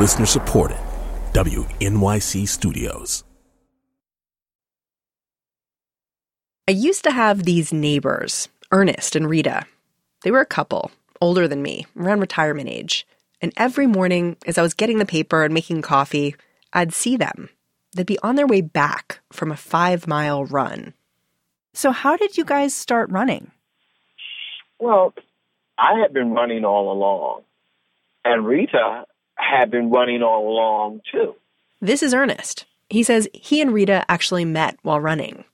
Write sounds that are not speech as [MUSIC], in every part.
Listener supported. WNYC Studios. I used to have these neighbors, Ernest and Rita. They were a couple, older than me, around retirement age. And every morning, as I was getting the paper and making coffee, I'd see them. They'd be on their way back from a five mile run. So, how did you guys start running? Well, I had been running all along, and Rita had been running all along too. This is Ernest. He says he and Rita actually met while running.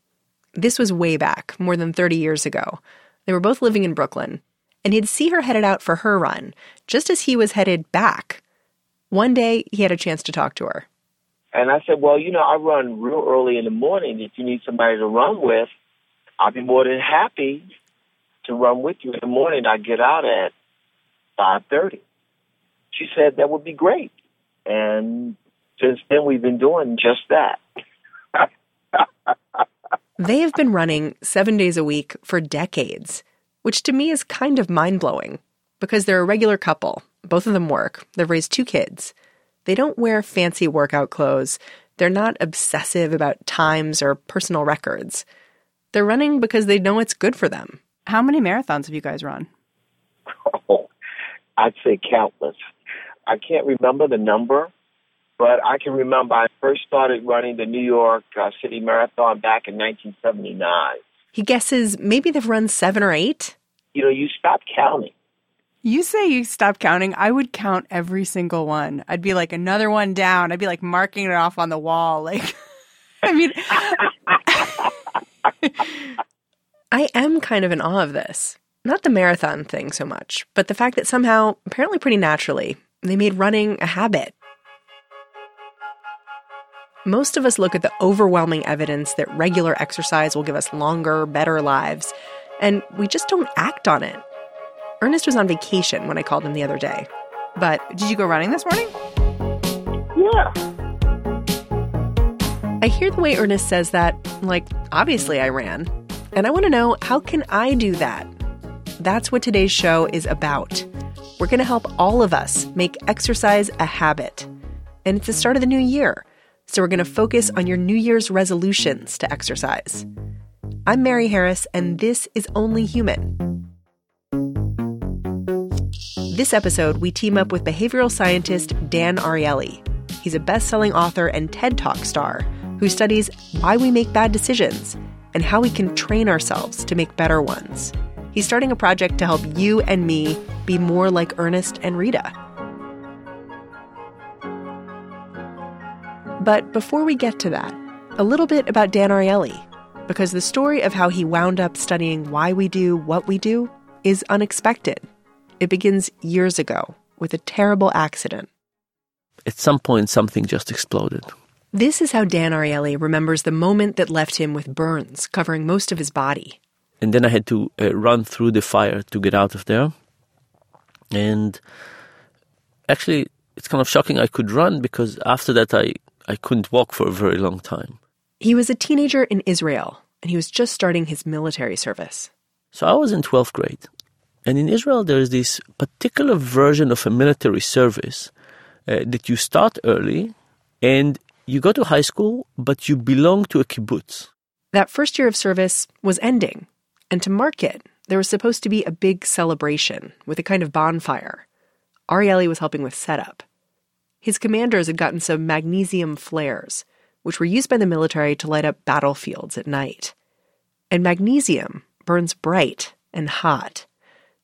This was way back, more than 30 years ago. They were both living in Brooklyn, and he'd see her headed out for her run, just as he was headed back. One day, he had a chance to talk to her. And I said, Well, you know, I run real early in the morning. If you need somebody to run with, I'll be more than happy to run with you in the morning. I get out at 5.30. She said that would be great. And since then, we've been doing just that. [LAUGHS] they have been running seven days a week for decades, which to me is kind of mind blowing because they're a regular couple. Both of them work, they've raised two kids. They don't wear fancy workout clothes, they're not obsessive about times or personal records. They're running because they know it's good for them. How many marathons have you guys run? Oh, [LAUGHS] I'd say countless. I can't remember the number, but I can remember I first started running the New York uh, City Marathon back in 1979. He guesses maybe they've run seven or eight. You know, you stop counting. You say you stop counting. I would count every single one. I'd be like another one down. I'd be like marking it off on the wall. Like, [LAUGHS] I mean, [LAUGHS] I am kind of in awe of this. Not the marathon thing so much, but the fact that somehow, apparently pretty naturally, they made running a habit. Most of us look at the overwhelming evidence that regular exercise will give us longer, better lives, and we just don't act on it. Ernest was on vacation when I called him the other day. But did you go running this morning? Yeah. I hear the way Ernest says that, like, obviously I ran. And I want to know how can I do that? That's what today's show is about. We're going to help all of us make exercise a habit. And it's the start of the new year. So we're going to focus on your New Year's resolutions to exercise. I'm Mary Harris, and this is Only Human. This episode, we team up with behavioral scientist Dan Ariely. He's a best selling author and TED Talk star who studies why we make bad decisions and how we can train ourselves to make better ones. He's starting a project to help you and me be more like Ernest and Rita. But before we get to that, a little bit about Dan Ariely, because the story of how he wound up studying why we do what we do is unexpected. It begins years ago with a terrible accident. At some point, something just exploded. This is how Dan Ariely remembers the moment that left him with burns covering most of his body. And then I had to uh, run through the fire to get out of there. And actually, it's kind of shocking I could run because after that, I, I couldn't walk for a very long time. He was a teenager in Israel, and he was just starting his military service. So I was in 12th grade. And in Israel, there is this particular version of a military service uh, that you start early and you go to high school, but you belong to a kibbutz. That first year of service was ending. And to mark it, there was supposed to be a big celebration with a kind of bonfire. Ariely was helping with setup. His commanders had gotten some magnesium flares, which were used by the military to light up battlefields at night. And magnesium burns bright and hot.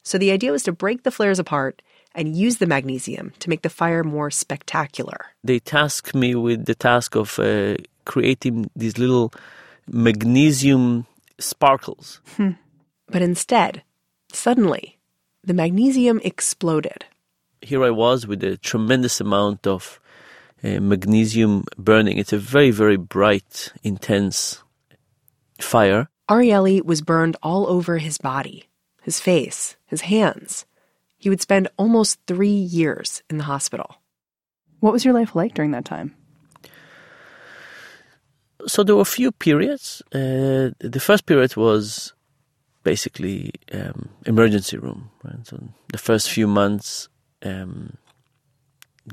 So the idea was to break the flares apart and use the magnesium to make the fire more spectacular. They tasked me with the task of uh, creating these little magnesium sparkles. Hmm. But instead, suddenly, the magnesium exploded. Here I was with a tremendous amount of uh, magnesium burning. It's a very, very bright, intense fire. Ariely was burned all over his body, his face, his hands. He would spend almost three years in the hospital. What was your life like during that time? So there were a few periods. Uh, the first period was basically um, emergency room. Right? So the first few months, um,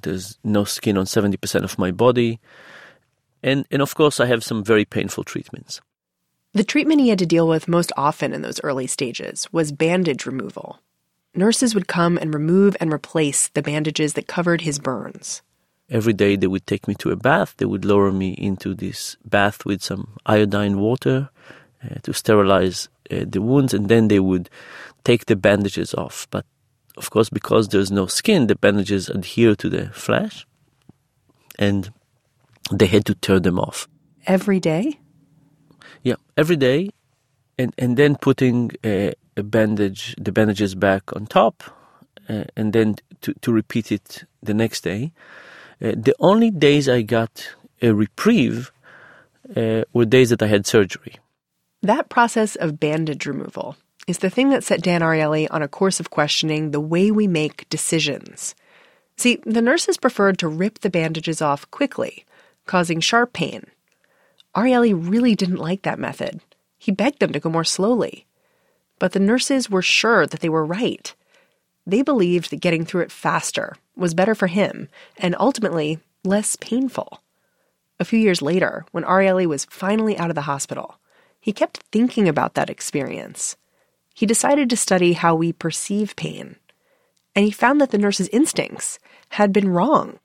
There's no skin on 70% of my body. And, and of course, I have some very painful treatments. The treatment he had to deal with most often in those early stages was bandage removal. Nurses would come and remove and replace the bandages that covered his burns. Every day they would take me to a bath. They would lower me into this bath with some iodine water uh, to sterilize uh, the wounds, and then they would take the bandages off. But of course, because there's no skin, the bandages adhere to the flesh, and they had to tear them off. Every day? Yeah, every day, and and then putting a, a bandage, the bandages back on top, uh, and then to to repeat it the next day. Uh, the only days I got a reprieve uh, were days that I had surgery. That process of bandage removal is the thing that set Dan Ariely on a course of questioning the way we make decisions. See, the nurses preferred to rip the bandages off quickly, causing sharp pain Ariely really didn't like that method. He begged them to go more slowly. But the nurses were sure that they were right. They believed that getting through it faster was better for him and ultimately less painful. A few years later, when Ariely was finally out of the hospital, he kept thinking about that experience. He decided to study how we perceive pain. And he found that the nurse's instincts had been wrong.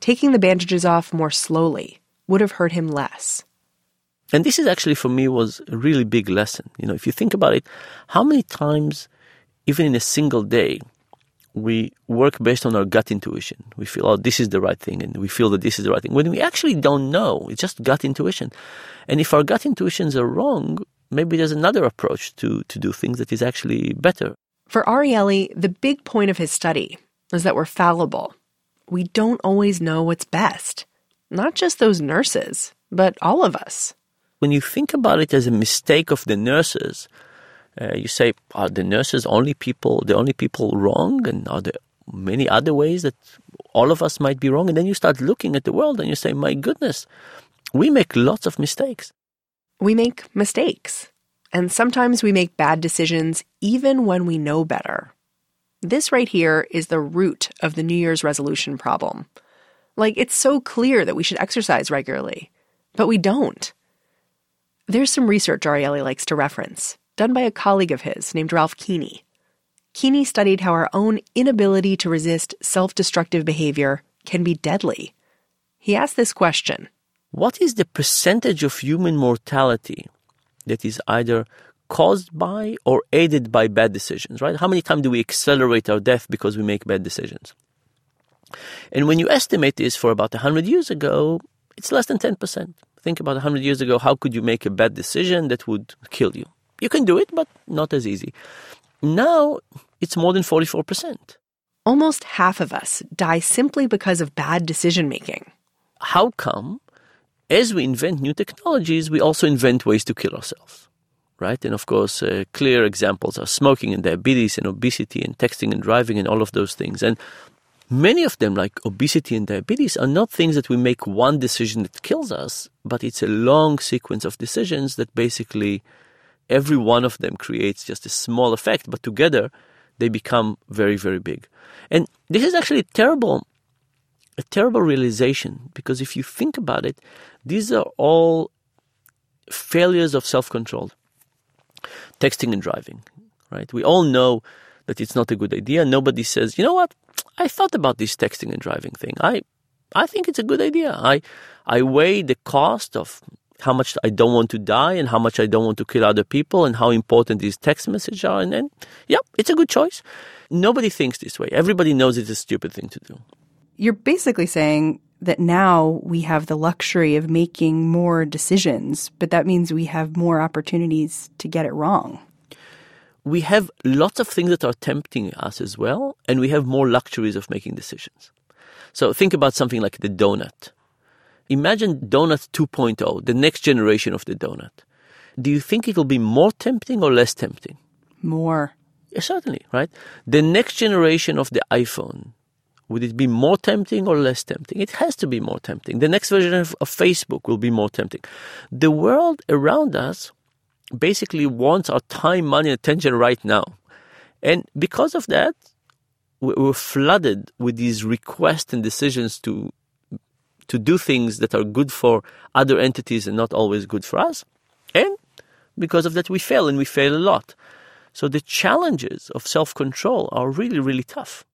Taking the bandages off more slowly, would have hurt him less. And this is actually for me was a really big lesson. You know, if you think about it, how many times, even in a single day, we work based on our gut intuition. We feel, oh, this is the right thing, and we feel that this is the right thing. When we actually don't know, it's just gut intuition. And if our gut intuitions are wrong, maybe there's another approach to, to do things that is actually better. For Ariely, the big point of his study is that we're fallible. We don't always know what's best. Not just those nurses, but all of us. When you think about it as a mistake of the nurses, uh, you say, are the nurses only people, the only people wrong? And are there many other ways that all of us might be wrong? And then you start looking at the world and you say, my goodness, we make lots of mistakes. We make mistakes. And sometimes we make bad decisions even when we know better. This right here is the root of the New Year's resolution problem. Like, it's so clear that we should exercise regularly, but we don't. There's some research Ariely likes to reference, done by a colleague of his named Ralph Keeney. Keeney studied how our own inability to resist self destructive behavior can be deadly. He asked this question What is the percentage of human mortality that is either caused by or aided by bad decisions, right? How many times do we accelerate our death because we make bad decisions? And when you estimate this for about 100 years ago, it's less than 10%. Think about 100 years ago, how could you make a bad decision that would kill you? You can do it, but not as easy. Now, it's more than 44%. Almost half of us die simply because of bad decision making. How come, as we invent new technologies, we also invent ways to kill ourselves? Right? And of course, uh, clear examples are smoking and diabetes and obesity and texting and driving and all of those things. And Many of them, like obesity and diabetes, are not things that we make one decision that kills us, but it's a long sequence of decisions that basically every one of them creates just a small effect, but together they become very, very big. And this is actually a terrible, a terrible realization because if you think about it, these are all failures of self-control. Texting and driving, right? We all know that it's not a good idea. Nobody says, you know what? I thought about this texting and driving thing. I I think it's a good idea. I I weigh the cost of how much I don't want to die and how much I don't want to kill other people and how important these text messages are and then yeah, it's a good choice. Nobody thinks this way. Everybody knows it's a stupid thing to do. You're basically saying that now we have the luxury of making more decisions, but that means we have more opportunities to get it wrong we have lots of things that are tempting us as well, and we have more luxuries of making decisions. So think about something like the donut. Imagine Donut 2.0, the next generation of the donut. Do you think it will be more tempting or less tempting? More. Yeah, certainly, right? The next generation of the iPhone, would it be more tempting or less tempting? It has to be more tempting. The next version of, of Facebook will be more tempting. The world around us basically wants our time, money, and attention right now. And because of that, we're flooded with these requests and decisions to to do things that are good for other entities and not always good for us. And because of that, we fail and we fail a lot. So the challenges of self control are really, really tough.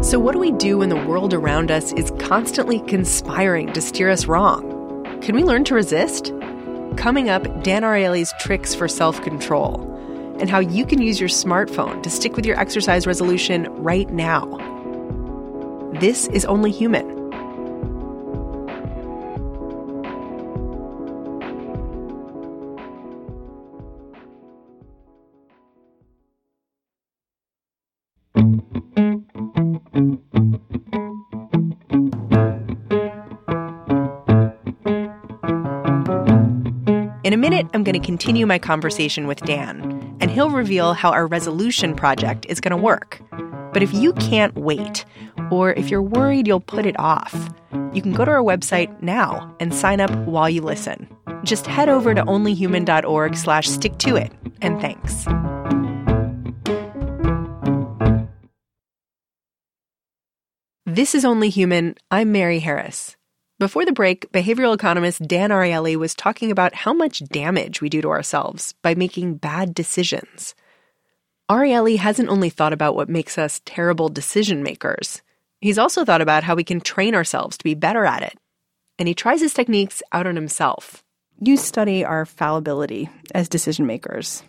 So, what do we do when the world around us is constantly conspiring to steer us wrong? Can we learn to resist? Coming up, Dan Ariely's tricks for self control and how you can use your smartphone to stick with your exercise resolution right now. This is Only Human. In a minute, I'm going to continue my conversation with Dan, and he'll reveal how our resolution project is going to work. But if you can't wait, or if you're worried you'll put it off, you can go to our website now and sign up while you listen. Just head over to onlyhuman.org slash stick to it, and thanks. This is Only Human. I'm Mary Harris. Before the break, behavioral economist Dan Ariely was talking about how much damage we do to ourselves by making bad decisions. Ariely hasn't only thought about what makes us terrible decision makers, he's also thought about how we can train ourselves to be better at it. And he tries his techniques out on himself. You study our fallibility as decision makers.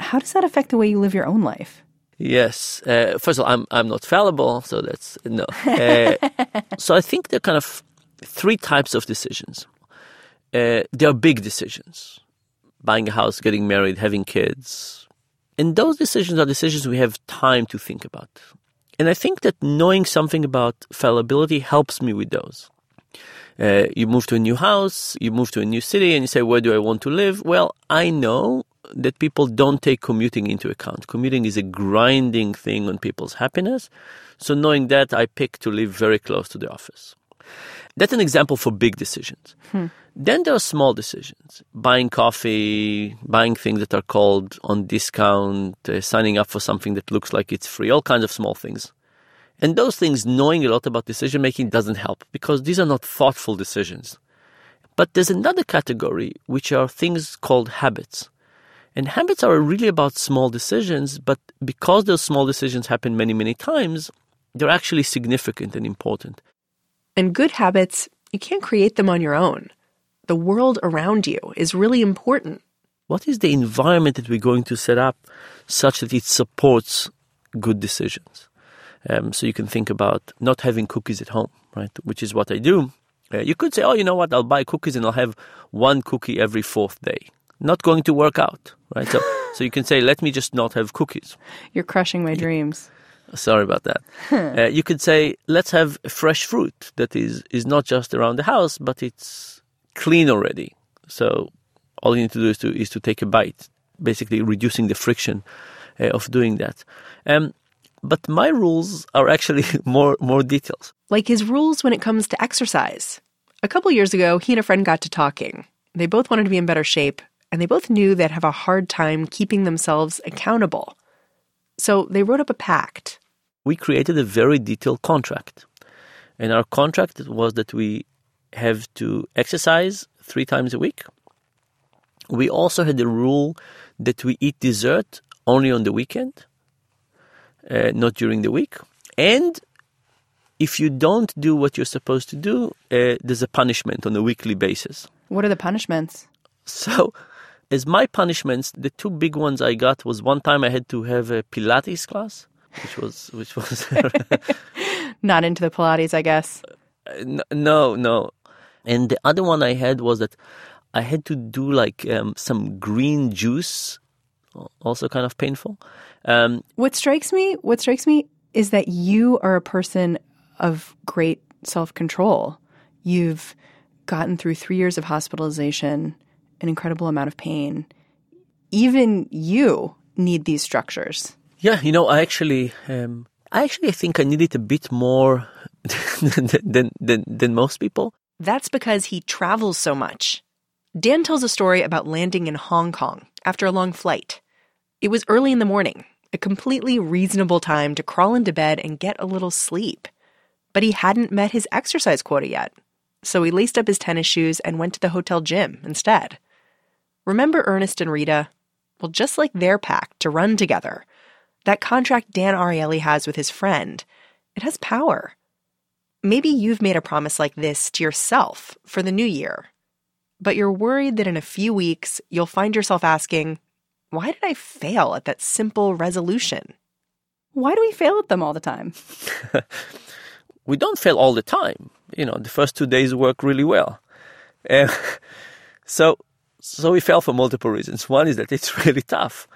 How does that affect the way you live your own life? Yes. Uh, first of all, I'm I'm not fallible, so that's no. Uh, [LAUGHS] so I think there are kind of three types of decisions. Uh, there are big decisions: buying a house, getting married, having kids, and those decisions are decisions we have time to think about. And I think that knowing something about fallibility helps me with those. Uh, you move to a new house, you move to a new city, and you say, Where do I want to live? Well, I know that people don't take commuting into account. Commuting is a grinding thing on people's happiness. So, knowing that, I pick to live very close to the office. That's an example for big decisions. Hmm. Then there are small decisions buying coffee, buying things that are called on discount, uh, signing up for something that looks like it's free, all kinds of small things. And those things, knowing a lot about decision making doesn't help because these are not thoughtful decisions. But there's another category, which are things called habits. And habits are really about small decisions, but because those small decisions happen many, many times, they're actually significant and important. And good habits, you can't create them on your own. The world around you is really important. What is the environment that we're going to set up such that it supports good decisions? Um, so you can think about not having cookies at home, right? Which is what I do. Uh, you could say, oh, you know what? I'll buy cookies and I'll have one cookie every fourth day. Not going to work out, right? So, [LAUGHS] so you can say, let me just not have cookies. You're crushing my dreams. Sorry about that. [LAUGHS] uh, you could say, let's have fresh fruit that is is not just around the house, but it's clean already. So all you need to do is to is to take a bite, basically reducing the friction uh, of doing that. Um, but my rules are actually [LAUGHS] more more details. Like his rules when it comes to exercise. A couple years ago, he and a friend got to talking. They both wanted to be in better shape, and they both knew they'd have a hard time keeping themselves accountable. So they wrote up a pact. We created a very detailed contract. And our contract was that we have to exercise three times a week. We also had the rule that we eat dessert only on the weekend, uh, not during the week. And if you don't do what you're supposed to do, uh, there's a punishment on a weekly basis. What are the punishments? So, as my punishments, the two big ones I got was one time I had to have a Pilates class, which was which was [LAUGHS] Not into the Pilates, I guess. No, no. And the other one I had was that I had to do like um, some green juice, also kind of painful. Um, What strikes me, what strikes me is that you are a person of great self-control. You've gotten through 3 years of hospitalization, an incredible amount of pain. Even you need these structures. Yeah, you know, I actually, um, I actually think I needed a bit more [LAUGHS] than, than, than most people? That's because he travels so much. Dan tells a story about landing in Hong Kong after a long flight. It was early in the morning, a completely reasonable time to crawl into bed and get a little sleep. But he hadn't met his exercise quota yet, so he laced up his tennis shoes and went to the hotel gym instead. Remember Ernest and Rita? Well, just like their pact to run together, that contract Dan Ariely has with his friend, it has power. Maybe you've made a promise like this to yourself for the new year, but you're worried that in a few weeks you'll find yourself asking, why did I fail at that simple resolution? Why do we fail at them all the time? [LAUGHS] we don't fail all the time. You know, the first two days work really well. Uh, [LAUGHS] so, so we fail for multiple reasons. One is that it's [LAUGHS] really tough.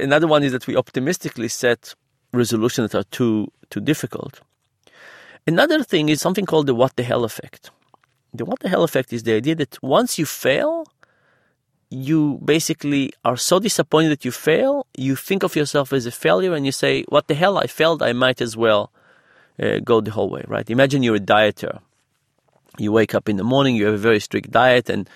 Another one is that we optimistically set resolutions that are too too difficult. Another thing is something called the what the hell effect. The what the hell effect is the idea that once you fail, you basically are so disappointed that you fail, you think of yourself as a failure and you say, What the hell, I failed, I might as well uh, go the whole way, right? Imagine you're a dieter. You wake up in the morning, you have a very strict diet, and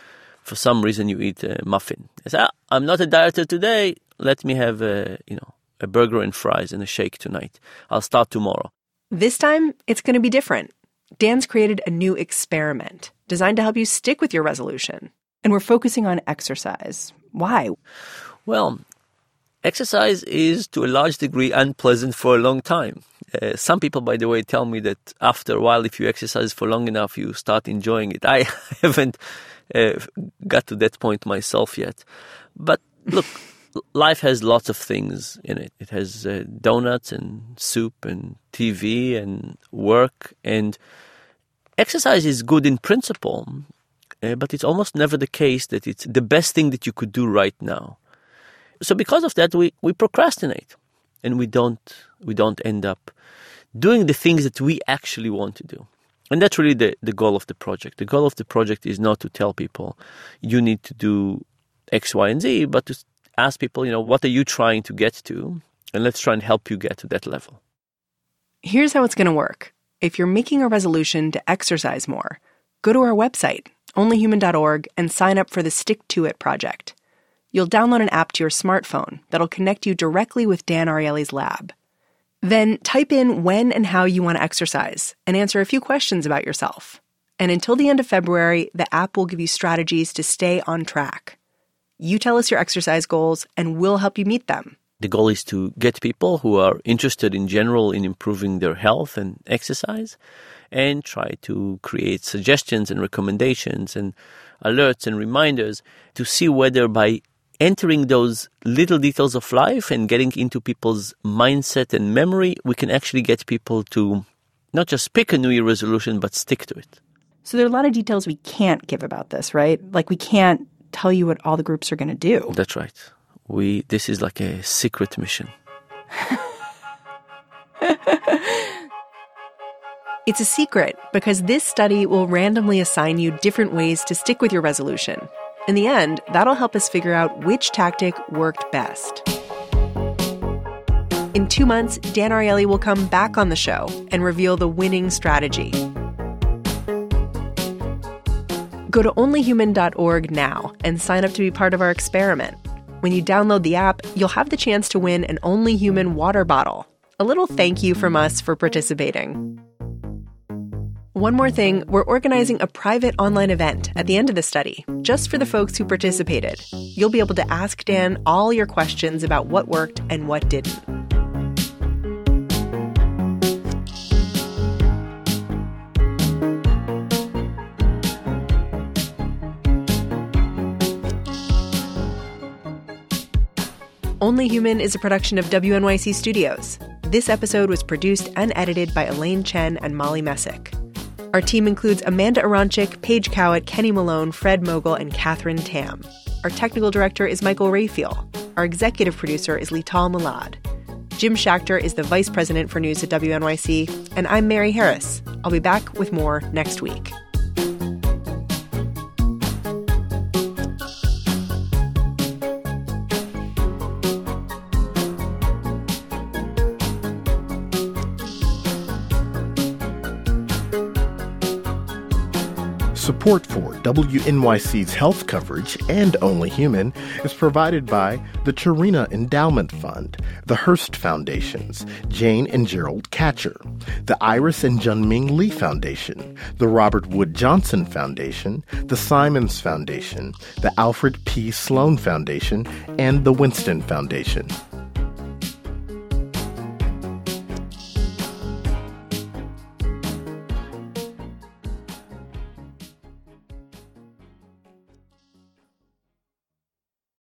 for some reason you eat a muffin. You say, ah, I'm not a dieter today, let me have a, you know, a burger and fries and a shake tonight. I'll start tomorrow. This time, it's going to be different. Dan's created a new experiment designed to help you stick with your resolution. And we're focusing on exercise. Why? Well, exercise is to a large degree unpleasant for a long time. Uh, some people, by the way, tell me that after a while, if you exercise for long enough, you start enjoying it. I [LAUGHS] haven't uh, got to that point myself yet. But look, life has lots of things in it. It has uh, donuts and soup and TV and work. And exercise is good in principle, uh, but it's almost never the case that it's the best thing that you could do right now. So because of that, we, we procrastinate and we don't, we don't end up doing the things that we actually want to do. And that's really the, the goal of the project. The goal of the project is not to tell people you need to do X, Y, and Z, but to ask people, you know, what are you trying to get to? And let's try and help you get to that level. Here's how it's going to work. If you're making a resolution to exercise more, go to our website, onlyhuman.org, and sign up for the Stick to It project. You'll download an app to your smartphone that'll connect you directly with Dan Ariely's lab. Then type in when and how you want to exercise and answer a few questions about yourself. And until the end of February, the app will give you strategies to stay on track. You tell us your exercise goals, and we'll help you meet them. The goal is to get people who are interested in general in improving their health and exercise and try to create suggestions and recommendations and alerts and reminders to see whether by entering those little details of life and getting into people's mindset and memory, we can actually get people to not just pick a New Year resolution, but stick to it. So there are a lot of details we can't give about this, right? Like we can't tell you what all the groups are going to do. That's right. We this is like a secret mission. [LAUGHS] it's a secret because this study will randomly assign you different ways to stick with your resolution. In the end, that'll help us figure out which tactic worked best. In two months, Dan Ariely will come back on the show and reveal the winning strategy. Go to onlyhuman.org now and sign up to be part of our experiment. When you download the app, you'll have the chance to win an Only Human water bottle. A little thank you from us for participating. One more thing, we're organizing a private online event at the end of the study, just for the folks who participated. You'll be able to ask Dan all your questions about what worked and what didn't. Only Human is a production of WNYC Studios. This episode was produced and edited by Elaine Chen and Molly Messick. Our team includes Amanda Aronczyk, Paige Cowett, Kenny Malone, Fred Mogul, and Catherine Tam. Our technical director is Michael Rayfield. Our executive producer is Leital Molad. Jim Schachter is the vice president for news at WNYC, and I'm Mary Harris. I'll be back with more next week. Support for WNYC's health coverage and Only Human is provided by the Chirina Endowment Fund, the Hearst Foundations, Jane and Gerald Katcher, the Iris and Junming Le Foundation, the Robert Wood Johnson Foundation, the Simons Foundation, the Alfred P. Sloan Foundation, and the Winston Foundation.